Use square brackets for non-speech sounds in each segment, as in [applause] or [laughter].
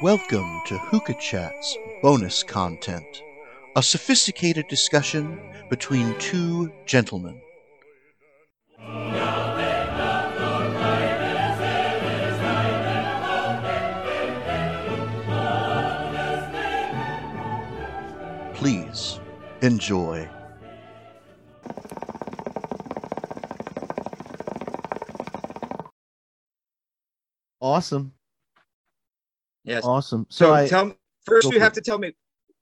Welcome to Hookah Chat's bonus content, a sophisticated discussion between two gentlemen. Please enjoy. Awesome. Yes. Awesome. So, So I tell me first. You have to tell me.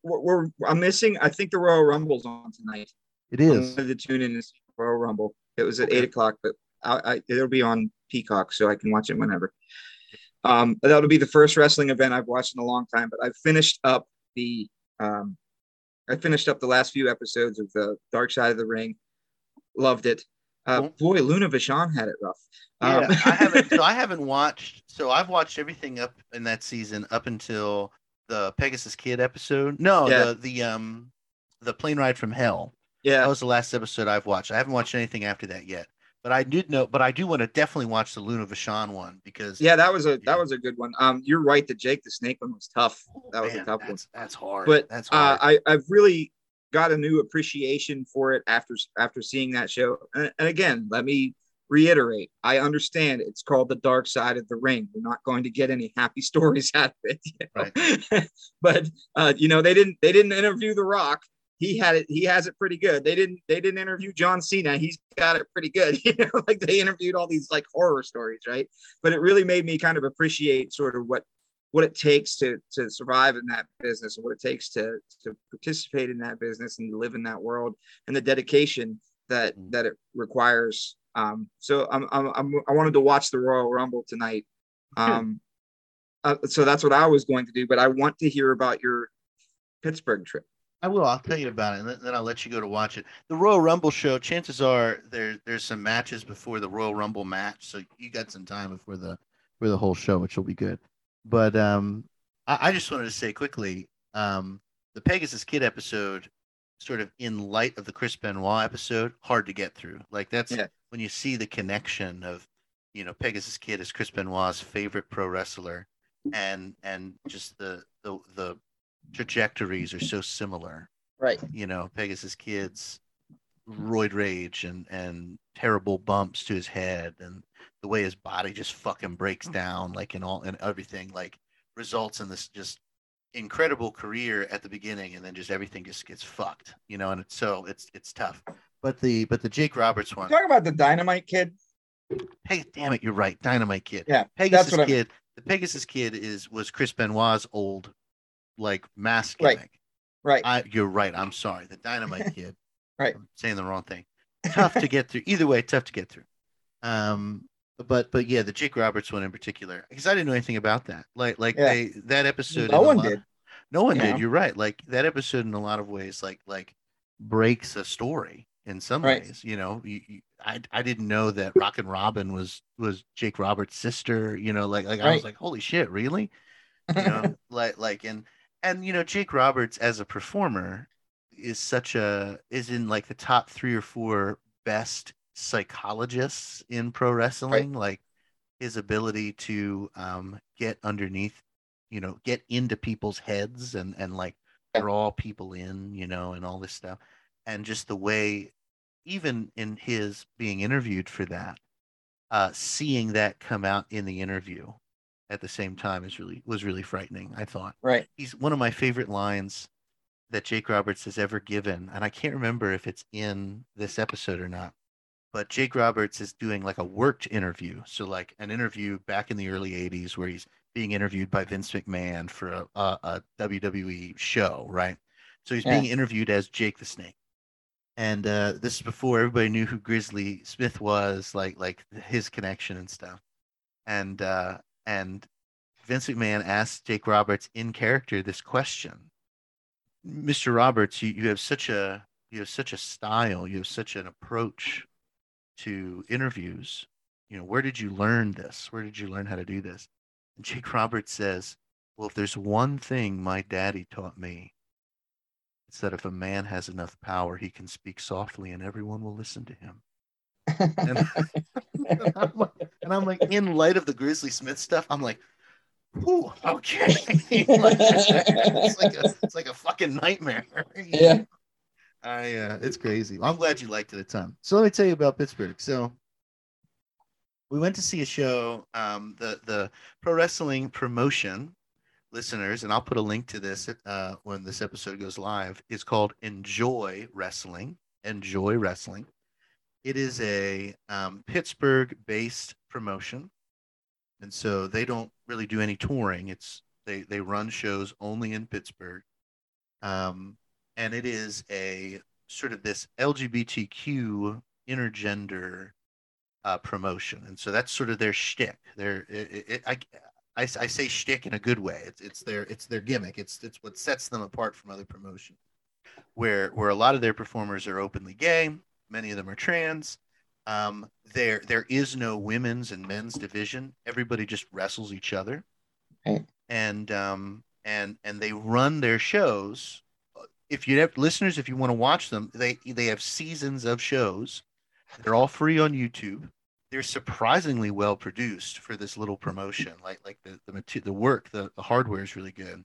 We're, we're I'm missing. I think the Royal Rumble's on tonight. It is. I'm to tune in the Royal Rumble. It was at Okay. eight o'clock, but I, I it'll be on Peacock, so I can watch it whenever. Um, that'll be the first wrestling event I've watched in a long time. But I finished up the um, I finished up the last few episodes of the Dark Side of the Ring. Loved it. Uh, boy, Luna Vachon had it rough. Yeah, Um, I haven't. So I [laughs] haven't watched. So I've watched everything up in that season up until the Pegasus Kid episode. No, Yeah. the the um the plane ride from hell. yeah, That was the last episode I've watched. I haven't watched anything after that yet. But I did know. But I do want to definitely watch the Luna Vachon one because yeah, that was a Yeah. that was a good one. Um, you're right. The Jake the Snake one was tough. oh, that was a man, tough one. that's, That's hard. but that's uh. I I've really got a new appreciation for it after after seeing that show. And, and again, let me reiterate: I understand it's called the Dark Side of the Ring. We're not going to get any happy [laughs] stories out of it, you know? [laughs] but uh, you know they didn't they didn't interview The Rock. He had it. He has it pretty good. They didn't. They didn't interview John Cena. He's got it pretty good. [laughs] You know, like they interviewed all these like horror stories, right? But it really made me kind of appreciate sort of what what it takes to to survive in that business and what it takes to to participate in that business and live in that world and the dedication that Mm. that it requires um so i'm i'm, I'm i wanted to watch the royal rumble tonight [laughs] um uh, so that's what i was going to do but i want to hear about your pittsburgh trip I will. I'll tell you about it, and then- then I'll let you go to watch it. The Royal Rumble show. Chances are there there's some matches before the Royal Rumble match, so you got some time before the for the whole show, which will be good. But um, I, I just wanted to say quickly, um, the Pegasus Kid episode, sort of in light of the Chris Benoit episode, hard to get through. Like that's Yeah. when you see the connection of, you know, Pegasus Kid is Chris Benoit's favorite pro wrestler, and and just the the the trajectories are so similar right you know pegasus kids roid rage and and terrible bumps to his head and the way his body just fucking breaks mm. down like in all and everything like results in this just incredible career at the beginning and then just everything just gets fucked you know and it's so it's it's tough but the but the jake roberts one talk about the dynamite kid hey damn it you're right dynamite kid Yeah, pegasus what I- kid the pegasus kid is was chris benoit's old like mask Right. gimmick right I, you're right. I'm sorry. The Dynamite [laughs] Kid. Right. I'm saying the wrong thing. Tough to get through. Either way, tough to get through. Um, but but yeah, the Jake Roberts one in particular, because I didn't know anything about that. Like like Yeah. they that episode. No one lot- did. No one Yeah. did. You're right. Like that episode in a lot of ways, like like breaks a story in some Right. ways. You know, you, you, I I didn't know that Rockin' Robin was was Jake Roberts' sister. You know, like like I was like, holy shit, really? [laughs] you know like like and and you know jake roberts as a performer is such a is in like the top three or four best psychologists in pro wrestling like his ability to um get underneath you know get into people's heads and and like draw people in you know and all this stuff. And just the way even in his being interviewed for that uh seeing that come out in the interview at the same time is really was really frightening i thought. Right. He's one of my favorite lines that Jake Roberts has ever given, and I can't remember if it's in this episode or not. But Jake Roberts is doing like a worked interview, so like an interview back in the early '80s where he's being interviewed by Vince McMahon for a, a, a WWE show, right? So he's Yeah. being interviewed as Jake the Snake, and uh, this is before everybody knew who Grizzly Smith was, like like his connection and stuff, and uh, and Vince McMahon asked Jake Roberts in character this question. Mr. Roberts, you, you have such a you have such a style, you have such an approach to interviews. You know, where did you learn this? Where did you learn how to do this? And Jake [laughs] Roberts says, Well, if there's one thing my daddy taught me, it's that if a man has enough power, he can speak softly and everyone will listen to him. And, I'm like, and I'm like, in light of the Grizzly Smith stuff, I'm like, Ooh, okay. [laughs] It's like a it's like a fucking nightmare. [laughs] Yeah. I uh, it's crazy. I'm glad you liked it a ton. So let me tell you about Pittsburgh. So we went to see a show. Um, the the pro wrestling promotion listeners, and I'll put a link to this uh, when this episode goes live. Is called Enjoy Wrestling. Enjoy Wrestling. It is a um, Pittsburgh-based promotion, and so they don't really do any touring. It's they they run shows only in Pittsburgh, um, and it is a sort of this LGBTQ intergender uh, promotion, and so that's sort of their shtick. Their it, it, I, I, I say shtick in a good way. It's it's their it's their gimmick. It's it's what sets them apart from other promotions, where where a lot of their performers are openly gay. Many of them are trans. Um, there there is no women's and men's division. Everybody just wrestles each other, Right. and um, and and they run their shows. If you have listeners, if you want to watch them, they they have seasons of shows. They're all free on YouTube. They're surprisingly well produced for this little promotion. Like like the the the work, the, the hardware is really good.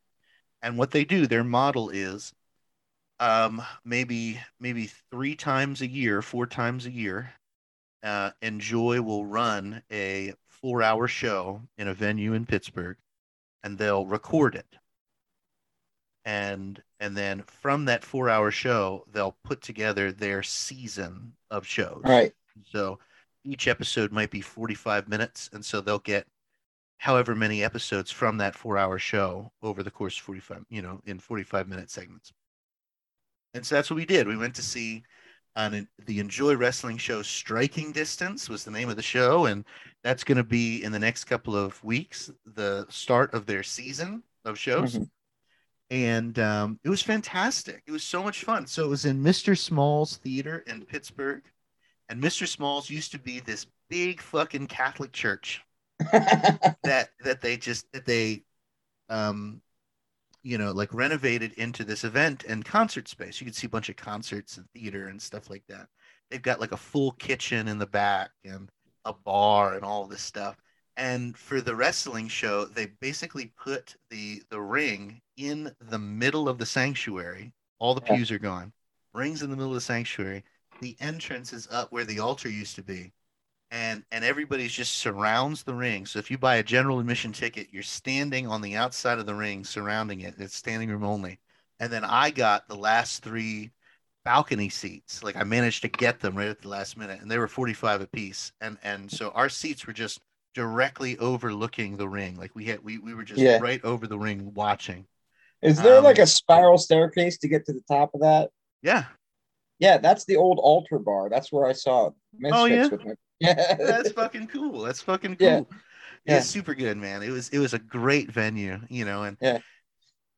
And what they do, their model is um, maybe maybe three times a year, four times a year, uh, Enjoy will run a four-hour show in a venue in Pittsburgh, and they'll record it. And and then from that four-hour show, they'll put together their season of shows. Right. So each episode might be 45 minutes, and so they'll get however many episodes from that four-hour show over the course of 45, you know, in 45-minute segments. And so that's what we did. We went to see on the Enjoy Wrestling show Striking Distance was the name of the show, and that's going to be in the next couple of weeks, the start of their season of shows. Mhm. And um, it was fantastic. It was so much fun. So it was in Mr. Small's Theater in Pittsburgh, and Mr. Small's used to be this big fucking Catholic church [laughs] that that they just that they um you know like renovated into this event and concert space you could see a bunch of concerts and theater and stuff like that they've got like a full kitchen in the back and a bar and all this stuff and for the wrestling show they basically put the the ring in the middle of the sanctuary all the pews are gone rings in the middle of the sanctuary the entrance is up where the altar used to be and and everybody just surrounds the ring. So if you buy a general admission ticket, you're standing on the outside of the ring, surrounding it. It's standing room only. And then I got the last three balcony seats. Like I managed to get them right at the last minute, and they were 45 apiece. And and so our seats were just directly overlooking the ring. Like we had we we were just Yeah. right over the ring watching. Is there Um, like a spiral staircase to get to the top of that? Yeah, Yeah, that's the old altar bar. That's where I saw Misfits Oh, yeah? with my [laughs] yeah. that's fucking cool. That's fucking cool. Yeah. Yeah. was super good, man. It was it was a great venue, you know, and Yeah.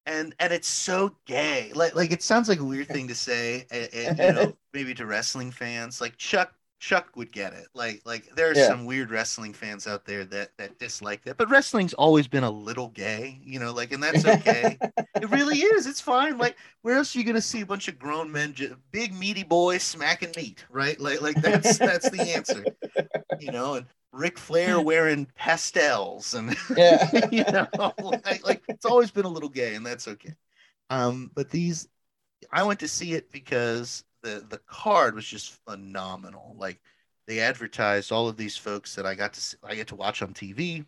and and it's so gay. Like like it sounds like a weird thing to say, and, and, you know, [laughs] maybe to wrestling fans. Like Chuck Chuck would get it. Like like there are Yeah. some weird wrestling fans out there that that dislike that. But wrestling's always been a little gay, you know, like and that's [laughs] okay. it really is. It's fine. Like where else are you gonna see a bunch of grown men, big meaty boys smacking meat, right? Like like that's that's the answer, you know. And Ric Flair [laughs] wearing pastels and [laughs] yeah. you know, like, like it's always been a little gay, and that's okay. Um, but these, I went to see it because the the card was just phenomenal. Like they advertised all of these folks that I got to see, I get to watch on TV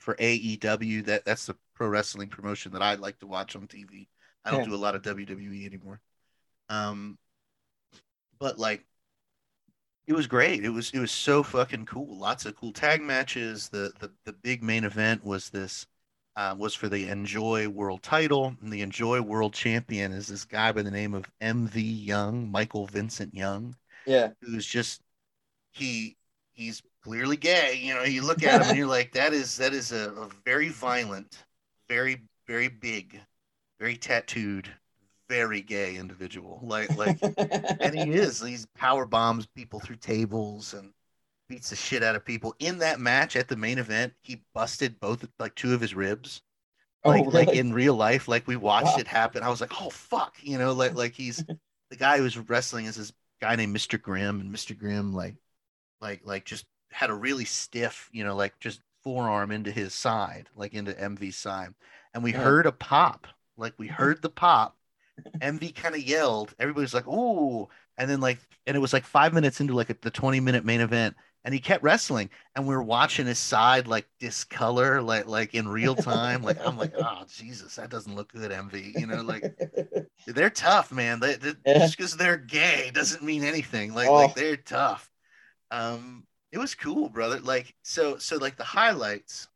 for AEW. That that's the pro wrestling promotion that I like to watch on TV. I don't Yeah. do a lot of WWE anymore. Um, but like it was great. It was it was so fucking cool. Lots of cool tag matches. The the the big main event was this uh, was for the Enjoy World Title, and the Enjoy World Champion is this guy by the name of MV Young, Michael Vincent Young, Yeah. who's just he he's clearly gay. You know, you look at him and you're like, that is that is a, a very violent, very very big, very tattooed, very gay individual. Like like and he [laughs] is. He's power bombs people through tables and beats the shit out of people. In that match at the main event, he busted both like two of his ribs. Oh, Like like in real life, like we watched Wow. it happen. I was like, oh fuck, you know, like like he's [laughs] the guy who was wrestling is this guy named Mr. Grimm, and Mr. Grimm like like like just had a really stiff, you know, like just forearm into his side, like into MV's side, and we Yeah. heard a pop. Like we [laughs] heard the pop. MV kind of yelled. Everybody's like, "Ooh!" And then like, and it was like five minutes into like a, the twenty minute main event, and he kept wrestling, and we were watching his side like discolor, like like in real time. like I'm like, "Oh [laughs] Jesus, that doesn't look good, MV." You know, like they're tough, man. They, they-. [laughs] Just because they're gay doesn't mean anything. Like Oh. like they're tough. Um, it was cool, brother. Like so so like the highlights.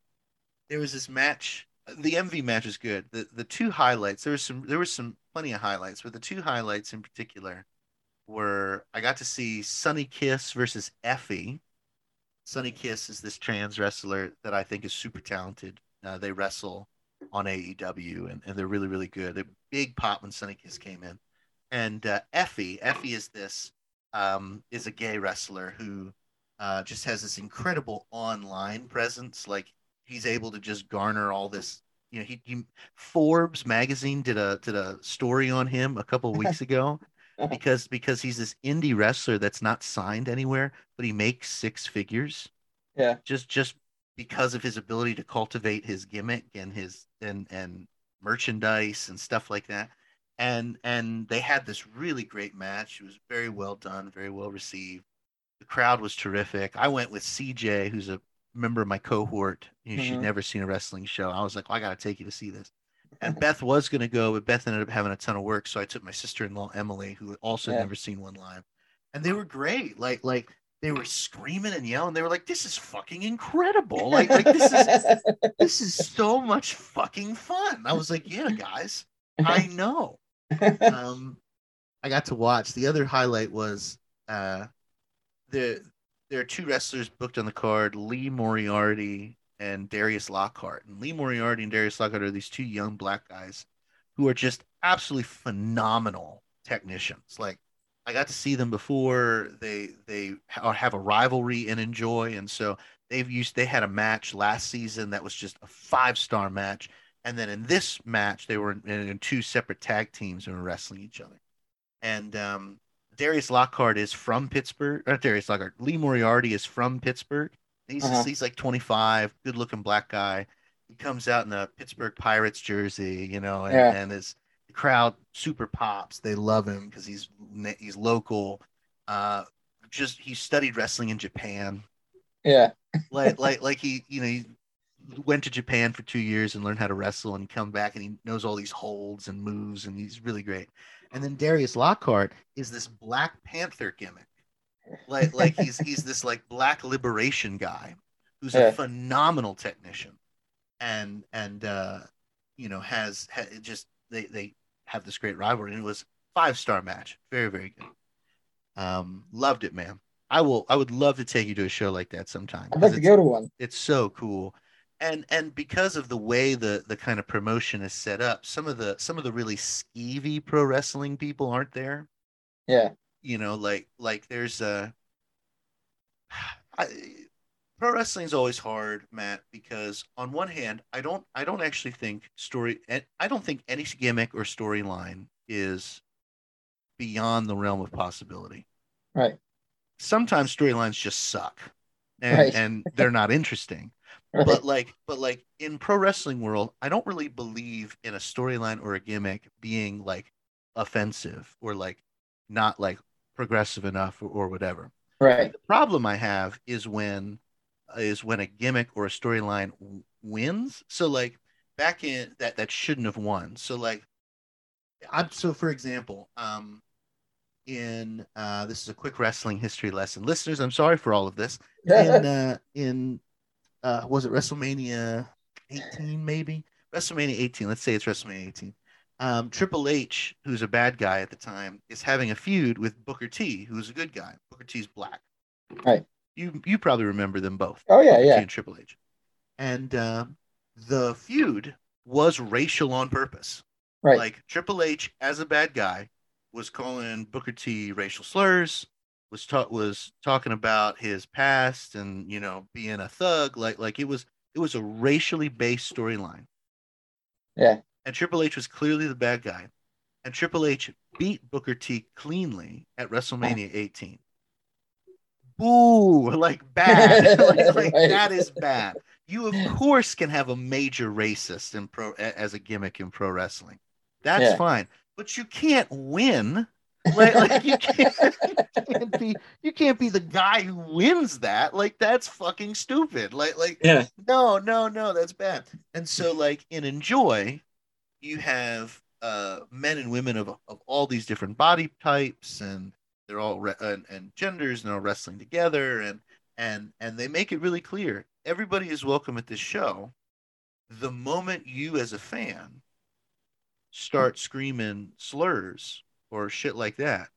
There was this match. The MV match was good. The the two highlights. There was some there was some plenty of highlights, but the two highlights in particular were I got to see Sunny Kiss versus Effy. Sunny Kiss is this trans wrestler that I think is super talented. Uh, they wrestle on AEW and, and they're really, really good. A big pop when Sunny Kiss came in. And uh, Effy, Effy is this um, is a gay wrestler who uh, just has this incredible online presence. Like he's able to just garner all this. You know, he, he Forbes magazine did a did a story on him a couple of weeks [laughs] ago because because he's this indie wrestler that's not signed anywhere, but he makes six figures. Yeah. Just just because of his ability to cultivate his gimmick and his and and merchandise and stuff like that. And and they had this really great match. It was very well done, very well received. The crowd was terrific. I went with CJ, who's a member of my cohort. You know, She'd Mhm. never seen a wrestling show. I was like, well, I got to take you to see this. And Beth was going to go, but Beth ended up having a ton of work. So I took my sister in law, Emily, who also Yeah. never seen one live. And they were great. Like, like they were screaming and yelling. They were like, this is fucking incredible. Like, like this is [laughs] this is so much fucking fun. I was like, yeah, guys, I [laughs] know. Um, I got to watch. The other highlight was uh, the there are two wrestlers booked on the card: Lee Moriarty and Darius Lockhart. And Lee Moriarty and Darius Lockhart are these two young black guys who are just absolutely phenomenal technicians. Like I got to see them before. They they have a rivalry and enjoy, and so they've used. They had a match last season that was just a five star match, and then in this match they were in, in two separate tag teams and were wrestling each other. And um, Darius Lockhart is from Pittsburgh. Darius Lockhart. Lee Moriarty is from Pittsburgh. He's Uh-huh. he's like 25, good looking black guy. He comes out in a Pittsburgh Pirates jersey, you know, and, Yeah. and his the crowd super pops. They love him because he's he's local. Uh, just he studied wrestling in Japan. yeah. Like [laughs] like like he you know he went to Japan for two years and learned how to wrestle and come back and he knows all these holds and moves and he's really great. And then Darius Lockhart is this Black Panther gimmick. Like like [laughs] he's he's this like black liberation guy who's Yeah. a phenomenal technician and and uh you know has, ha it just they they have this great rivalry and it was five star match. Very very good. Um loved it man. I will I would love to take you to a show like that sometime. I'd like to go to one. it's so cool and and because of the way the the kind of promotion is set up some of the some of the really skeevy pro wrestling people aren't there Yeah. You know like like there's a [sighs] I, pro wrestling is always hard matt because on one hand i don't i don't actually think story and i don't think any gimmick or storyline is beyond the realm of possibility Right. sometimes storylines just suck and, Right. and they're not interesting [laughs] Right. but like but like in pro wrestling world i don't really believe in a storyline or a gimmick being like offensive or like not like progressive enough or, or whatever. Right. the problem i have is when is when a gimmick or a storyline w- wins. So like back in that that shouldn't have won. So like i'm so for example um in uh this is a quick wrestling history lesson. Listeners i'm sorry for all of this. In [laughs] uh in uh was it WrestleMania 18 maybe? WrestleMania 18 let's say it's WrestleMania 18 um Triple H who's a bad guy at the time is having a feud with Booker T who's a good guy Booker T's black Right. you you probably remember them both oh yeah, Booker T yeah. and Triple H and um the feud was racial on purpose Right. like Triple H as a bad guy was calling Booker T racial slurs, was ta- was talking about his past and you know being a thug. Like like it was it was a racially based storyline. Yeah. And Triple H was clearly the bad guy, and Triple H beat Booker T cleanly at WrestleMania [laughs] 18. Boo! Like bad. [laughs] like, like, [laughs] Right. that is bad. you of course can have a major racist in pro as a gimmick in pro wrestling. That's Yeah. fine, but you can't win. Like, like you can't, you can't be you can't be the guy who wins that. Like that's fucking stupid. Like like Yeah. no no no that's bad. And so like in Enjoy, you have uh men and women of of all these different body types and they're all re- and, and genders and they're all wrestling together and and and they make it really clear. Everybody is welcome at this show. The moment you as a fan start screaming slurs or shit like that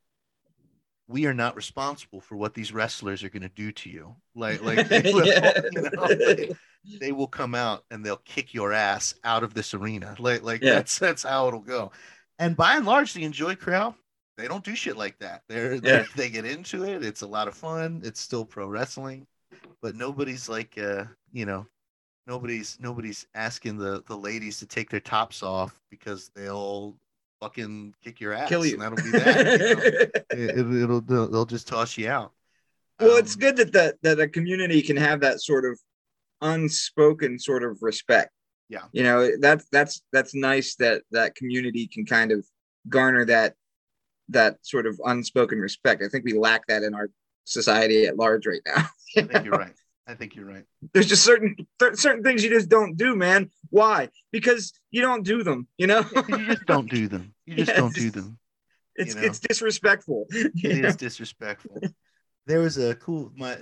we are not responsible for what these wrestlers are going to do to you. Like like [laughs] Yeah. you know, they, they will come out and they'll kick your ass out of this arena. Like like Yeah. that's that's how it'll go. And by and large the enjoy crowd they don't do shit like that. They're, they're they get into it. It's a lot of fun. It's still pro wrestling but nobody's like uh you know nobody's nobody's asking the the ladies to take their tops off because they'll fucking kick your ass Kill you. and that'll be that you know? [laughs] it, it'll they'll, just toss you out. Well, it's Um, good that the, that a community can have that sort of unspoken sort of respect. Yeah. You know, that's that's that's nice that that community can kind of garner that that sort of unspoken respect. I think we lack that in our society at large right now. [laughs] i think you're right i think you're right There's just certain cer- certain things you just don't do, man. Why? Because you don't do them. You know, you just don't do them you just Yeah, don't do them it's you know. it's disrespectful. [laughs] it know? is disrespectful. There was a cool my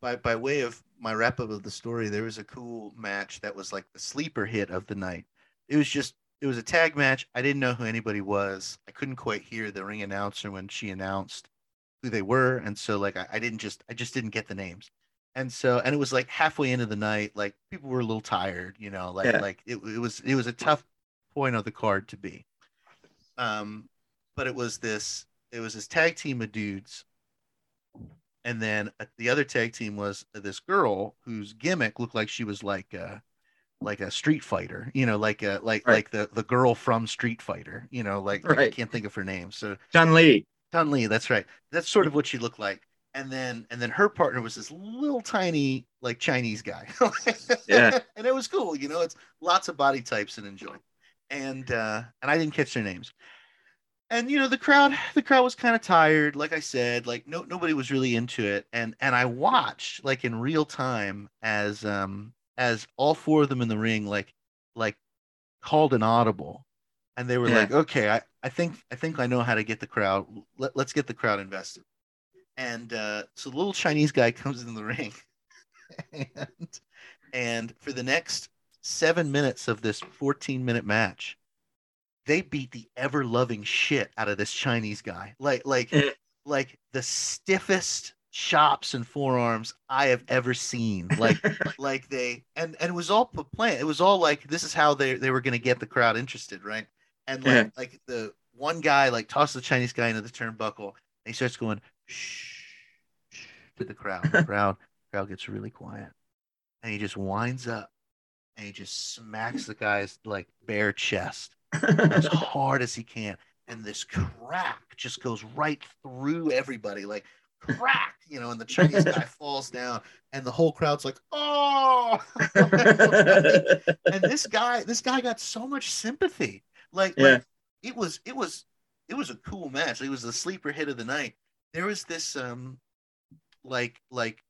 by by way of my wrap up of the story. There was a cool match that was like the sleeper hit of the night. It was just it was a tag match. I didn't know who anybody was. I couldn't quite hear the ring announcer when she announced who they were, and so like I, I didn't just I just didn't get the names. And so and it was like halfway into the night, like people were a little tired, you know, like Yeah. like it, it was it was a tough point of the card to be. Um, but it was this it was this tag team of dudes and then uh, the other tag team was this girl whose gimmick looked like she was like a like a street fighter you know like a like Right. like the the girl from street fighter you know like, like i can't think of her name. So John Lee. Chun Li, that's right. That's sort of what she looked like. And then and then her partner was this little tiny like chinese guy. [laughs] Yeah. and it was cool you know it's lots of body types and enjoy. And uh and i didn't catch their names and you know the crowd the crowd was kind of tired like i said like no nobody was really into it and and i watched like in real time as um as all four of them in the ring like like called an audible and they were Yeah. like okay i i think i think i know how to get the crowd Let, let's get the crowd invested and uh so the little chinese guy [laughs] comes in the ring [laughs] and and for the next seven minutes of this 14 minute match they beat the ever loving shit out of this Chinese guy. Like like Eh. like the stiffest chops and forearms I have ever seen. Like [laughs] like they and and it was all planned. It was all like this is how they they were going to get the crowd interested, right? And like Yeah. like the one guy like tosses the Chinese guy into the turnbuckle. And he starts going shh, shh to the crowd. The [laughs] crowd crowd gets really quiet, and he just winds up and he just smacks the guy's like bare chest [laughs] as hard as he can. And this crack just goes right through everybody, like crack, you know, and the Chinese guy [laughs] falls down, and the whole crowd's like, oh. and this guy, this guy got so much sympathy. Like, Yeah. like it was, it was, it was a cool match. It was the sleeper hit of the night. There was this, um, like, like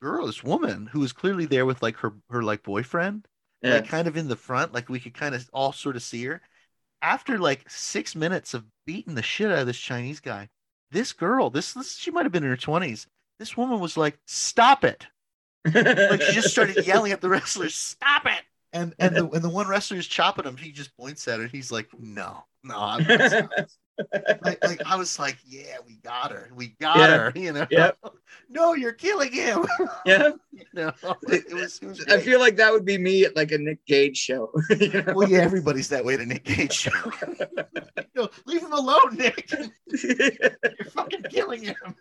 girl, this woman who was clearly there with like her, her like boyfriend yeah. like kind of in the front, like we could kind of all sort of see her. After like six minutes of beating the shit out of this Chinese guy, this girl, this, this she might have been in her twenties. This woman was like, "Stop it!" Like she just started [laughs] yelling at the wrestlers, "Stop it!" And and the and the one wrestler is chopping him. He just points at her. He's like, "No, no, I'm not." Stopping." like, like I was like, "Yeah, we got her. We got Yeah. her." You know? Yep. [laughs] No, you're killing him. [laughs] yeah. you know? It was. It was I feel like that would be me at like a Nick Gage show. [laughs] you know? Well, yeah, everybody's that way at a Nick Gage show. you know, leave him alone, Nick. You're fucking killing him.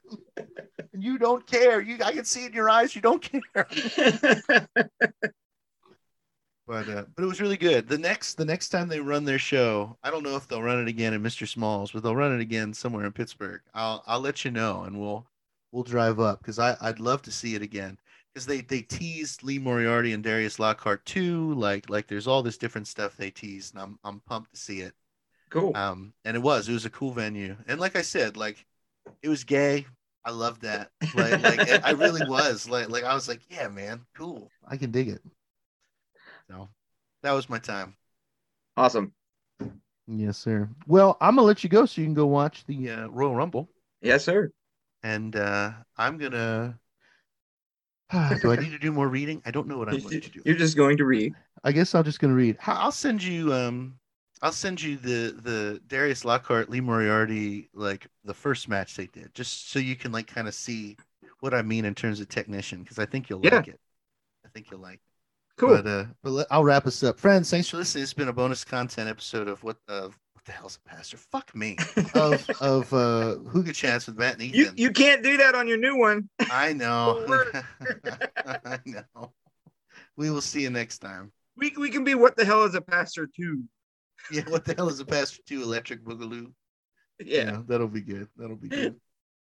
And you don't care. You, I can see in your eyes, you don't care. But uh, but it was really good. The next the next time they run their show, I don't know if they'll run it again in Mr. Smalls, but they'll run it again somewhere in Pittsburgh. I'll I'll let you know, and we'll we'll drive up because I I'd love to see it again. because they they teased Lee Moriarty and Darius Lockhart too. Like like there's all this different stuff they teased, and I'm I'm pumped to see it. Cool. Um, and it was it was a cool venue, and like I said, like it was gay. I loved that. Like like I really [laughs] was like like I was like, yeah, man, cool. I can dig it. So that was my time. Awesome. Yes, sir. Well, I'm gonna let you go so you can go watch the uh, Royal Rumble, Yes, sir. and uh, I'm gonna. [sighs] do I need to do more reading? I don't know what I'm going to do. [laughs] You're just going to read. I guess I'm just gonna read. I'll send you. Um, I'll send you the the Darius Lockhart, Lee Moriarty, like the first match they did, just so you can like kind of see what I mean in terms of technician, because I think you'll Yeah. like it. I think you'll like. It. Cool. But uh, but I'll wrap us up, friends. Thanks for listening. It's been a bonus content episode of what of what the hell's a pastor? Fuck me. [laughs] Of of uh, Hooga Chats with Matt and you Ethan. you can't do that on your new one. I [laughs] know. [laughs] I know. We will see you next time. We we can be what the hell is a pastor too. Yeah, what the hell is a pastor two electric boogaloo? Yeah. that'll be good. That'll be good.